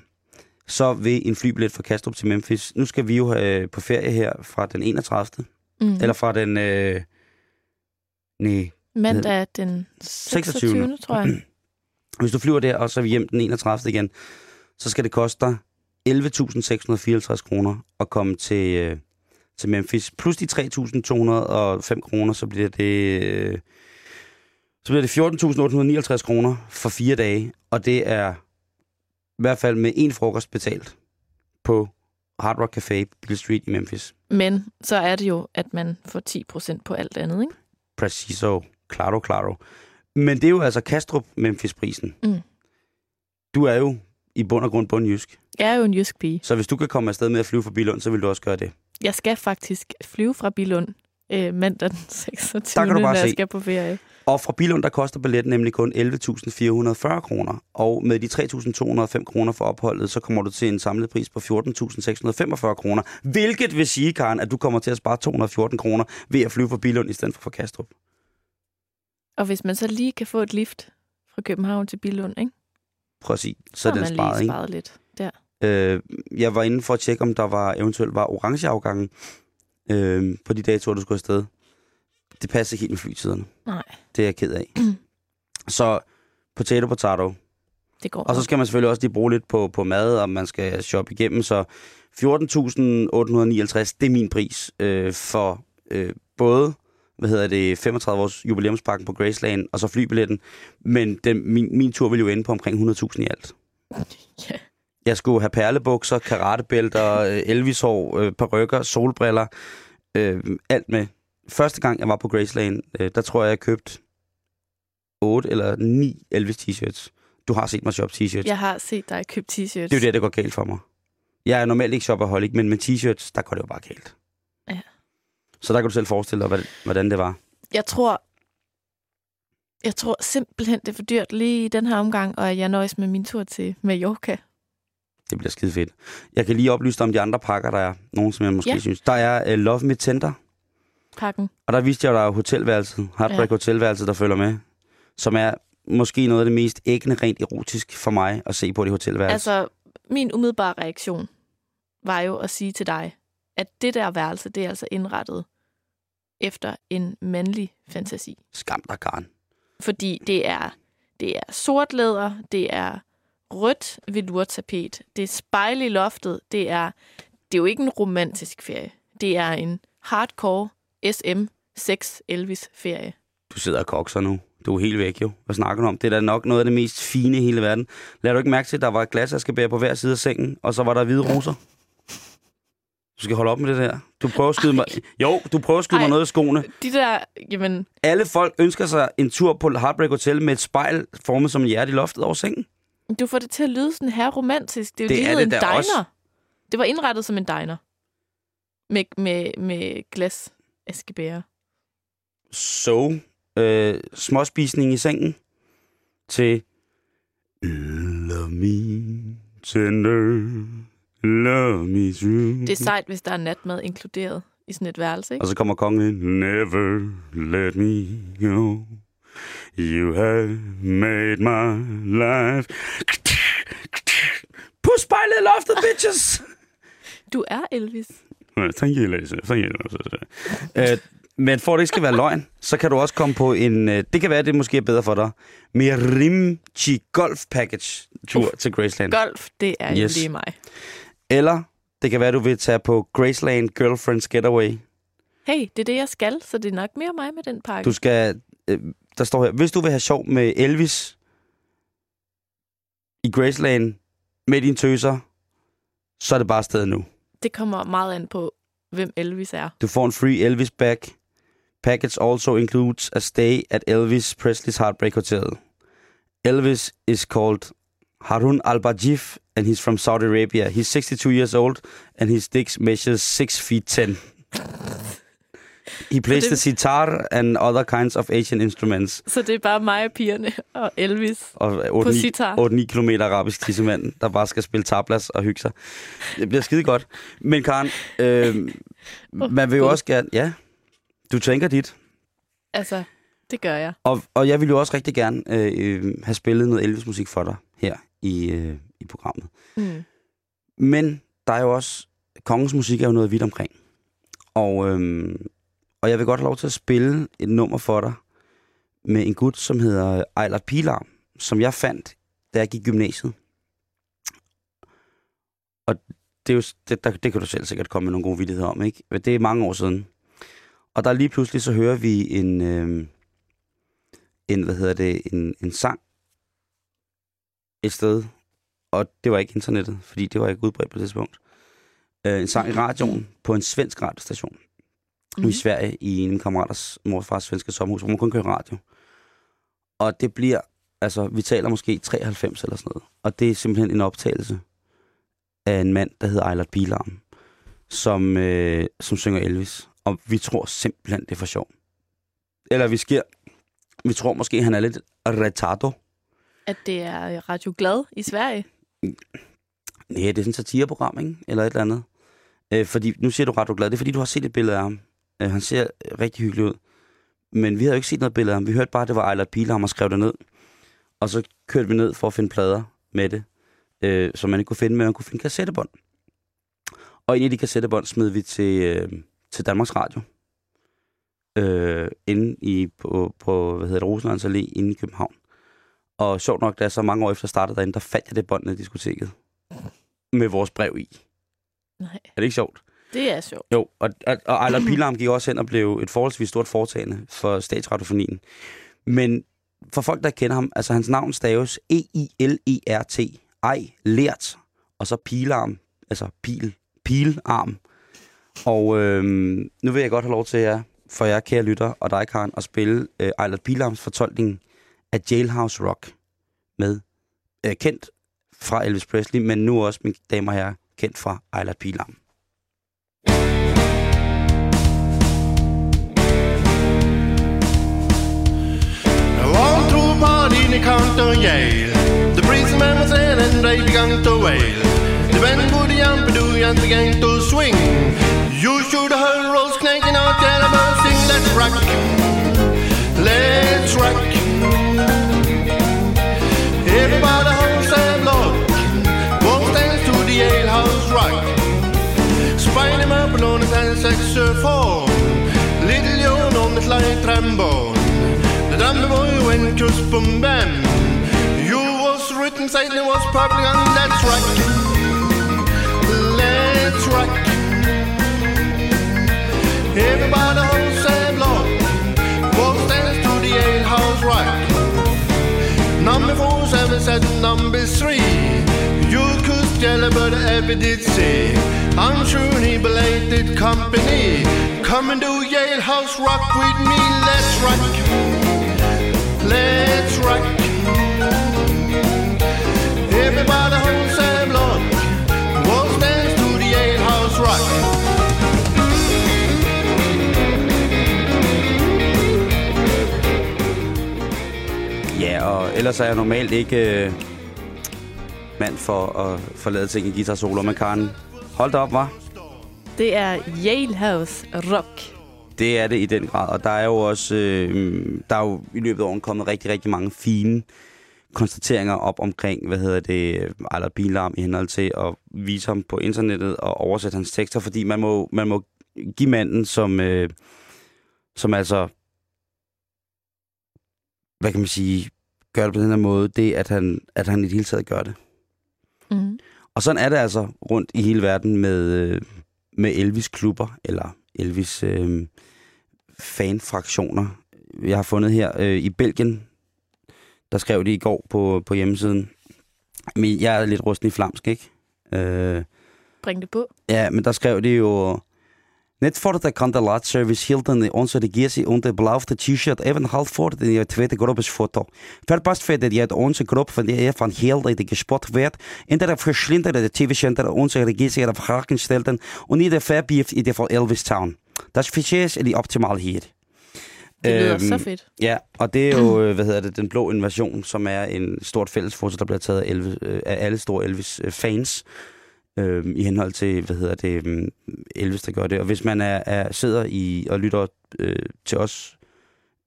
så vil en flybillet fra Kastrup til Memphis... Nu skal vi jo øh, på ferie her fra den 31. Mm. Mm. Eller fra den... Øh, nej, Mandag den 26. 26., tror jeg. Hvis du flyver der, og så er vi hjem den 31. igen, så skal det koste dig 11.654 kroner at komme til, øh, til Memphis. Plus de 3.205 kroner, så bliver det... Øh, så bliver det 14.859 kroner for fire dage, og det er i hvert fald med en frokost betalt på Hard Rock Café Bill Street i Memphis. Men så er det jo, at man får 10% på alt andet, ikke? Preciso, claro, claro. Men det er jo altså Kastrup Memphis-prisen. Mm. Du er jo i bund og grund bundjysk. Jeg er jo en jysk pige. Så hvis du kan komme afsted med at flyve fra Bilund, så vil du også gøre det. Jeg skal faktisk flyve fra Bilund øh, mandag den 26. Der kan du bare når jeg se. skal på ferie. Og fra Bilund, der koster billetten nemlig kun 11.440 kroner. Og med de 3.205 kroner for opholdet, så kommer du til en samlet pris på 14.645 kroner. Hvilket vil sige, Karen, at du kommer til at spare 214 kroner ved at flyve fra Bilund i stedet for fra Kastrup. Og hvis man så lige kan få et lift fra København til Bilund, ikke? At sige, så er den man sparet, lige ikke? sparet lidt der. Øh, jeg var inde for at tjekke, om der var eventuelt var orange afgangen øh, på de datoer, du skulle afsted. Det passer ikke helt med flytiderne. Nej, Det er jeg ked af. så potato, potato. det går Og så skal man selvfølgelig også lige bruge lidt på, på mad, og man skal shoppe igennem. Så 14.859, det er min pris øh, for øh, både hvad hedder det, 35 års jubilæumspakken på Graceland, og så flybilletten. Men den, min, min tur vil jo ende på omkring 100.000 i alt. Ja. Jeg skulle have perlebukser, karatebælter, øh, elvishår, øh, perukker, solbriller, øh, alt med. Første gang, jeg var på Graceland, øh, der tror jeg, jeg købte 8 eller 9 Elvis t-shirts. Du har set mig shoppe t-shirts. Jeg har set dig købe t-shirts. Det er jo det, der går galt for mig. Jeg er normalt ikke shopaholic, men med t-shirts, der går det jo bare galt. Så der kan du selv forestille dig, hvordan det var. Jeg tror, jeg tror simpelthen, det er for dyrt lige i den her omgang, og jeg nøjes med min tur til Mallorca. Det bliver skide fedt. Jeg kan lige oplyse dig om de andre pakker, der er. Nogle, som jeg måske Ja. synes. Der er uh, Love Me Tender, Pakken. og der viste jeg, er hotelværelset, Heartbreak Ja. Hotelværelset, der følger med. Som er måske noget af det mest æggende rent erotisk for mig at se på det hotelværelse. Altså, min umiddelbare reaktion var jo at sige til dig, at det der værelse, det er altså indrettet efter en mandlig fantasi. Skam dig, Karen. Fordi det er, det er sort læder, det er rødt velurtapet, det er spejl i loftet, det er, det er jo ikke en romantisk ferie. Det er en hardcore SM 6 Elvis ferie. Du sidder og kokser nu. Du er helt væk jo. Hvad snakker du om? Det er da nok noget af det mest fine i hele verden. Lad du ikke mærke til, at der var et glas, jeg skal bære på hver side af sengen, og så var der hvide roser? Du skal holde op med det der. Du prøver at skyde mig... Jo, du prøver at skyde Ej. mig noget i skoene. De der, jamen, Alle folk ønsker sig en tur på Heartbreak Hotel med et spejl formet som en hjerte i loftet over sengen. du får det til at lyde sådan her romantisk. Det er jo Det er en diner. også. Det var indrettet som en diner. Med, med, med glas askebæger. So, øh, småspisning i sengen til Love me tender, love me true. Det er sejt, hvis der er natmad inkluderet i sådan et værelse, ikke? Og så kommer kongen ind. Never let me go. You have made my life. På spejlet i loftet, bitches! Du er Elvis. Thank you, Lasse. Thank you. Øh, Men for at det ikke skal være løgn, så kan du også komme på en... øh, Det kan være, at det måske er bedre for dig. Mirimchi Golf Package tur til Graceland. Golf, det er Yes. lige mig. Eller det kan være, du vil tage på Graceland Girlfriends Getaway. Hey, det er det, jeg skal, så det er nok mere mig med den pakke. Du skal... Øh, der står her, hvis du vil have sjov med Elvis i Graceland med dine tøser, så er det bare stedet nu. Det kommer meget an på, hvem Elvis er. Du får en free Elvis bag. Package also includes a stay at Elvis Presley's Heartbreak Hotel. Elvis is called Harun al-Bajif, and he's from Saudi Arabia. He's 62 years old, and his dick measures 6 feet 10. He plays det- the sitar and other kinds of Asian instruments. Så det er bare mig og pigerne og Elvis. Og På 8-9 sitar. 8-9 km arabisk tissemand, der bare skal spille tablas og hygge sig. Det bliver skide godt. Men Karen, øh, man vil jo også gerne... Ja, du tænker dit. Altså, det gør jeg. Og, og jeg ville jo også rigtig gerne øh, øh, have spillet noget Elvis-musik for dig her i, øh, i programmet. Mm. Men der er jo også... Kongens musik er jo noget vidt omkring. Og, øhm, og jeg vil godt have lov til at spille et nummer for dig med en gut, som hedder Ejlert Pilar, som jeg fandt, da jeg gik i gymnasiet. Og det, er jo, det, der, det kan du selv sikkert komme med nogle gode vidtigheder om, ikke? Men Det er mange år siden. Og der lige pludselig så hører vi en, øhm, en hvad hedder det, en, en sang et sted, og det var ikke internettet, fordi det var ikke udbredt på det tidspunkt. Øh, en sang i radioen på en svensk radiostation mm. i Sverige i en kammeraters morfars svenske sommerhus, hvor man kun kører radio. Og det bliver, altså vi taler måske 93 eller sådan noget, og det er simpelthen en optagelse af en mand, der hedder Eilert Bilarm, som, øh, som synger Elvis. Og vi tror simpelthen, det er for sjov. Eller vi sker, vi tror måske, han er lidt retardo. At det er øh, Radio Glad i Sverige. Mm. Nej, det er sådan et satireprogram, ikke? Eller et eller andet. Øh, fordi, nu siger du Radio glad. Det er fordi, du har set et billede af ham. Øh, han ser rigtig hyggelig ud. Men vi havde jo ikke set noget billede af ham. Vi hørte bare, at det var Ejlert Pilharm og skrev det ned. Og så kørte vi ned for at finde plader med det, øh, som man ikke kunne finde, men man kunne finde kassettebånd. Og en af de kassettebånd smed vi til, øh, til Danmarks Radio. Øh, inde i, på, på hvad hedder det, Rosenlands Allé inde i København. Og sjovt nok, da jeg så mange år efter startede derinde, der fandt jeg det bånd i diskoteket. Med vores brev i. Nej, Er det ikke sjovt? det er sjovt. Jo, og, og, og Ejlert Pilarm gik også hen og blev et forholdsvis stort foretagende for statsradiofonien. Men for folk, der kender ham, altså hans navn staves E E-I-L-E-R-T. Ej, lært. Og så Pilarm, altså pil, pilarm. Og øhm, nu vil jeg godt have lov til jer, for jer kære lytter og dig, Karen, at spille øh, Ejlert Pilarms fortolkning af Jailhouse Rock med øh, kendt fra Elvis Presley, men nu også, mine damer og herrer, kendt fra Ejlert Pilam. Along to a party in the counter Yale. The prison man was in and they began to wail. The band would yamp do and began to swing. You should have heard Rose clanking out and about sing. Let's rock. Let's rock. And on slide trombone. The drummer boy went boom bam. You was written, Satan was public, and that's rock. Let's rock. Everybody holds their blood. Walk dance to the Yale House rock. Number four, seven, seven, number three. You tell but did say I'm truly he belated company. Come and do Yale House Rock with me Let's rock. Let's rock. Everybody hold Sam Lord Won't dance to the Yale House Rock. Ja, og ellers er jeg normalt ikke øh, mand for at forlade ting i guitar solo, men Karen, hold da op, var. Det er Yale House Rock. Det er det i den grad, og der er jo også, øh, der er jo i løbet af året kommet rigtig, rigtig mange fine konstateringer op omkring, hvad hedder det, Ejler Bilarm i henhold til at vise ham på internettet og oversætte hans tekster, fordi man må, man må give manden, som, øh, som altså, hvad kan man sige, gør det på den her måde, det at han, at han i det hele taget gør det. Og sådan er det altså rundt i hele verden med, øh, med Elvis-klubber, eller Elvis øh, fanfraktioner. Jeg har fundet her øh, i Belgien, der skrev de i går på, på hjemmesiden. Men jeg er lidt rusten i flamsk, ikke? Øh, Bring det på. ja, men der skrev de jo... Net voordat de kandidaatservice hielden onze regisie onder belofte t-shirt even half voor in je tweede groepsfoto. Verpast verder die uit onze groep van de eer van heel dat gespot werd, in de verschillende TV-center onze regisie er vragen stelten en ieder verbieft i det for Elvis Town. Dat is er de optimal hier. Det lyder Øhm, så fedt. Ja, og det er jo, hvad hedder det, den blå invasion, som er en stort fællesfoto, der bliver taget af, Elvis, øh, af alle store Elvis-fans. Øh, I henhold til, hvad hedder det, øh, Elvis, der gør det. Og hvis man er, er sidder i og lytter øh, til os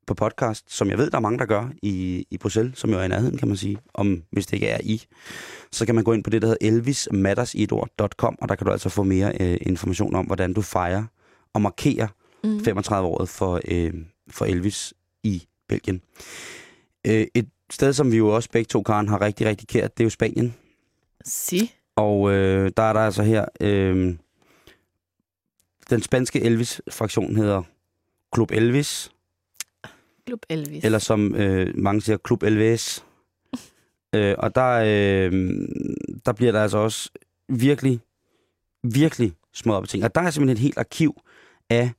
på podcast, som jeg ved, der er mange, der gør i, i Bruxelles, som jo er i nærheden, kan man sige, om hvis det ikke er i, så kan man gå ind på det, der hedder elvismattersidord.com, og der kan du altså få mere øh, information om, hvordan du fejrer og markerer Mm. 35-året for, øh, for Elvis i Belgien. Øh, et sted, som vi jo også begge to, Karen, har rigtig, rigtig kært, det er jo Spanien. Si. Og øh, der er der altså her... Øh, den spanske Elvis-fraktion hedder Club Elvis, Klub Elvis. eller som øh, mange siger, Club Elvis. øh, og der, øh, der bliver der altså også virkelig, virkelig små op ting. Og der er simpelthen et helt arkiv af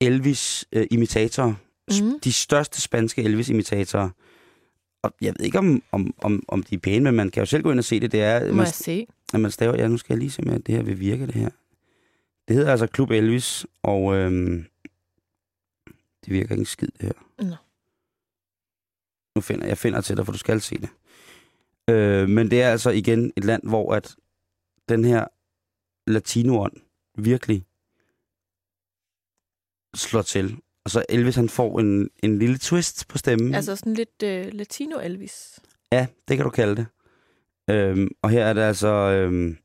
Elvis-imitatorer. Mhm. De største spanske Elvis-imitatorer. Og jeg ved ikke, om, om, om, om de er pæne, men man kan jo selv gå ind og se det. Det er, Må man, jeg se? at man staver, ja, nu skal jeg lige se, om det her vil virke, det her. Det hedder altså Klub Elvis, og øhm, det virker ikke en skid, det her. Nå. Nu finder jeg finder til dig, for du skal se det. Øh, men det er altså igen et land, hvor at den her latinoånd virkelig slår til. Og så Elvis, han får en, en lille twist på stemmen. Altså sådan lidt uh, Latino-Elvis. Ja, det kan du kalde det. Øhm, og her er det altså... Øhm,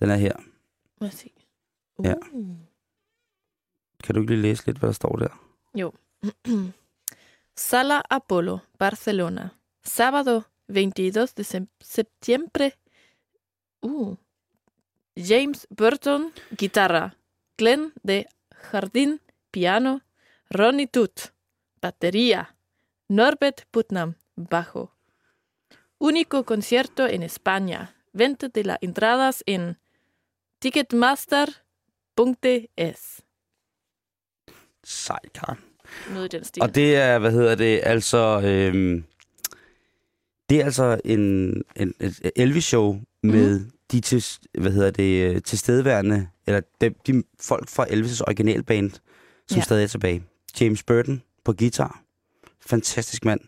den er her. Må jeg se? Ja. Uh. Kan du ikke lige læse lidt, hvad der står der? Sala Apollo, Barcelona. Sábado 22 de septiembre. Uh. James Burton, guitarra. Glenn de Jardín, piano. Ronnie Tut, batería. Norbert Putnam, bajo. Único concierto en España. Venta de las entradas en ticketmaster.es. Sejt, Karen. Noget den stil. Og det er, hvad hedder det, altså... Øhm, det er altså en, en, et Elvis-show med mm. de til, hvad hedder det, øh, tilstedeværende, eller de, de folk fra Elvis' originalband, som Ja. stadig er tilbage. James Burton på guitar. Fantastisk mand.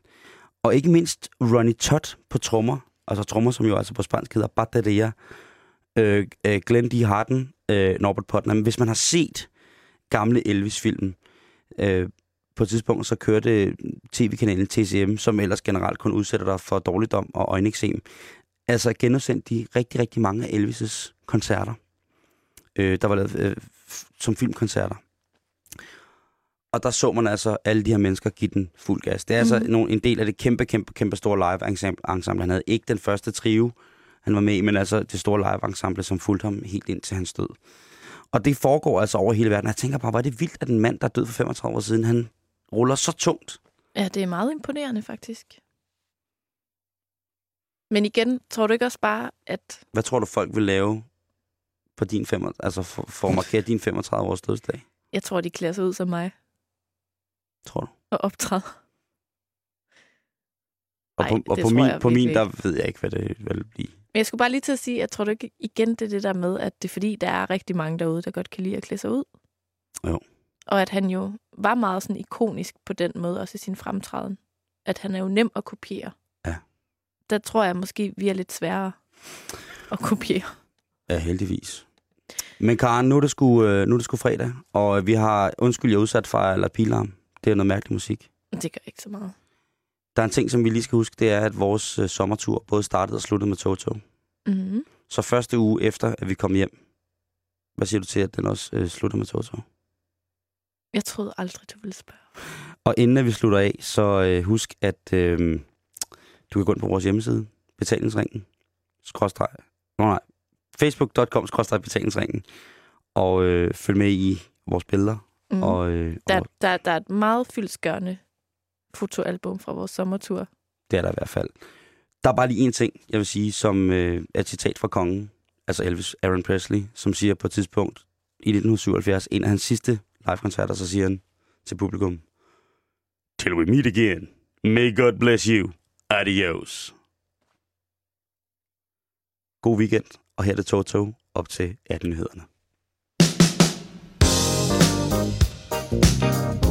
Og ikke mindst Ronnie Todd på trommer. Altså trommer, som jo altså på spansk hedder bateria. Øh, øh, Glenn D. Harden, øh, Norbert Putnam. Hvis man har set gamle Elvis-film, øh, på et tidspunkt så kørte tv-kanalen TCM, som ellers generelt kun udsætter dig for dårligdom og øjeneksem. Altså genudsendt de rigtig, rigtig mange af Elvis' koncerter, øh, der var lavet øh, som filmkoncerter. Og der så man altså alle de her mennesker give den fuld gas. Det er altså Mhm. nogle, en del af det kæmpe, kæmpe, kæmpe store live ensemble. ensemble. Han havde ikke den første trio, han var med i, men altså det store live ensemble, som fulgte ham helt ind til hans død. Og det foregår altså over hele verden. Jeg tænker bare, hvor er det vildt, at en mand, der er død for 35 år siden, han ruller så tungt. Ja, det er meget imponerende, faktisk. Men igen, tror du ikke også bare, at Hvad tror du, folk vil lave på din fem, altså for, for at markere din 35-års dødsdag? jeg tror, de klæder sig ud som mig Tror du? og optræder? Og Ej, på, og det på min, jeg på min, der ved jeg ikke, hvad det vil blive. Men jeg skulle bare lige til at sige, jeg tror du ikke igen, det er det der med, at det er fordi, der er rigtig mange derude, der godt kan lide at klæde sig ud. Jo. Og at han jo var meget sådan ikonisk på den måde, også i sin fremtræden. At han er jo nem at kopiere. Ja. Der tror jeg måske, vi er lidt sværere at kopiere. Ja, heldigvis. Men Karen, nu er det sgu, øh, nu er det sgu fredag, og vi har, undskyld, jeg er udsat for eller pilarm. Det er noget mærkelig musik. Det gør ikke så meget. Der er en ting, som vi lige skal huske, det er, at vores øh, sommertur både startede og sluttede med Toto. Mm-hmm. Så første uge efter, at vi kom hjem, hvad siger du til, at den også øh, slutter med Toto? Jeg troede aldrig, du ville spørge. Og inden at vi slutter af, så øh, husk, at øh, du kan gå ind på vores hjemmeside, betalingsringen, skråstreg, nå nej, facebook.com, skråstreg, betalingsringen, og øh, følg med i vores billeder. Mm. Og, øh, Der, og der, der er et meget fyldskørende fotoalbum fra vores sommertur. det er der i hvert fald. Der er bare lige en ting, jeg vil sige, som øh, er et citat fra kongen, altså Elvis Aaron Presley, som siger på et tidspunkt i 1977, en af hans sidste live-koncerter, så siger han til publikum, Till we meet again, may God bless you, adios. God weekend, og her er det Toto op til 18 nyhederne. you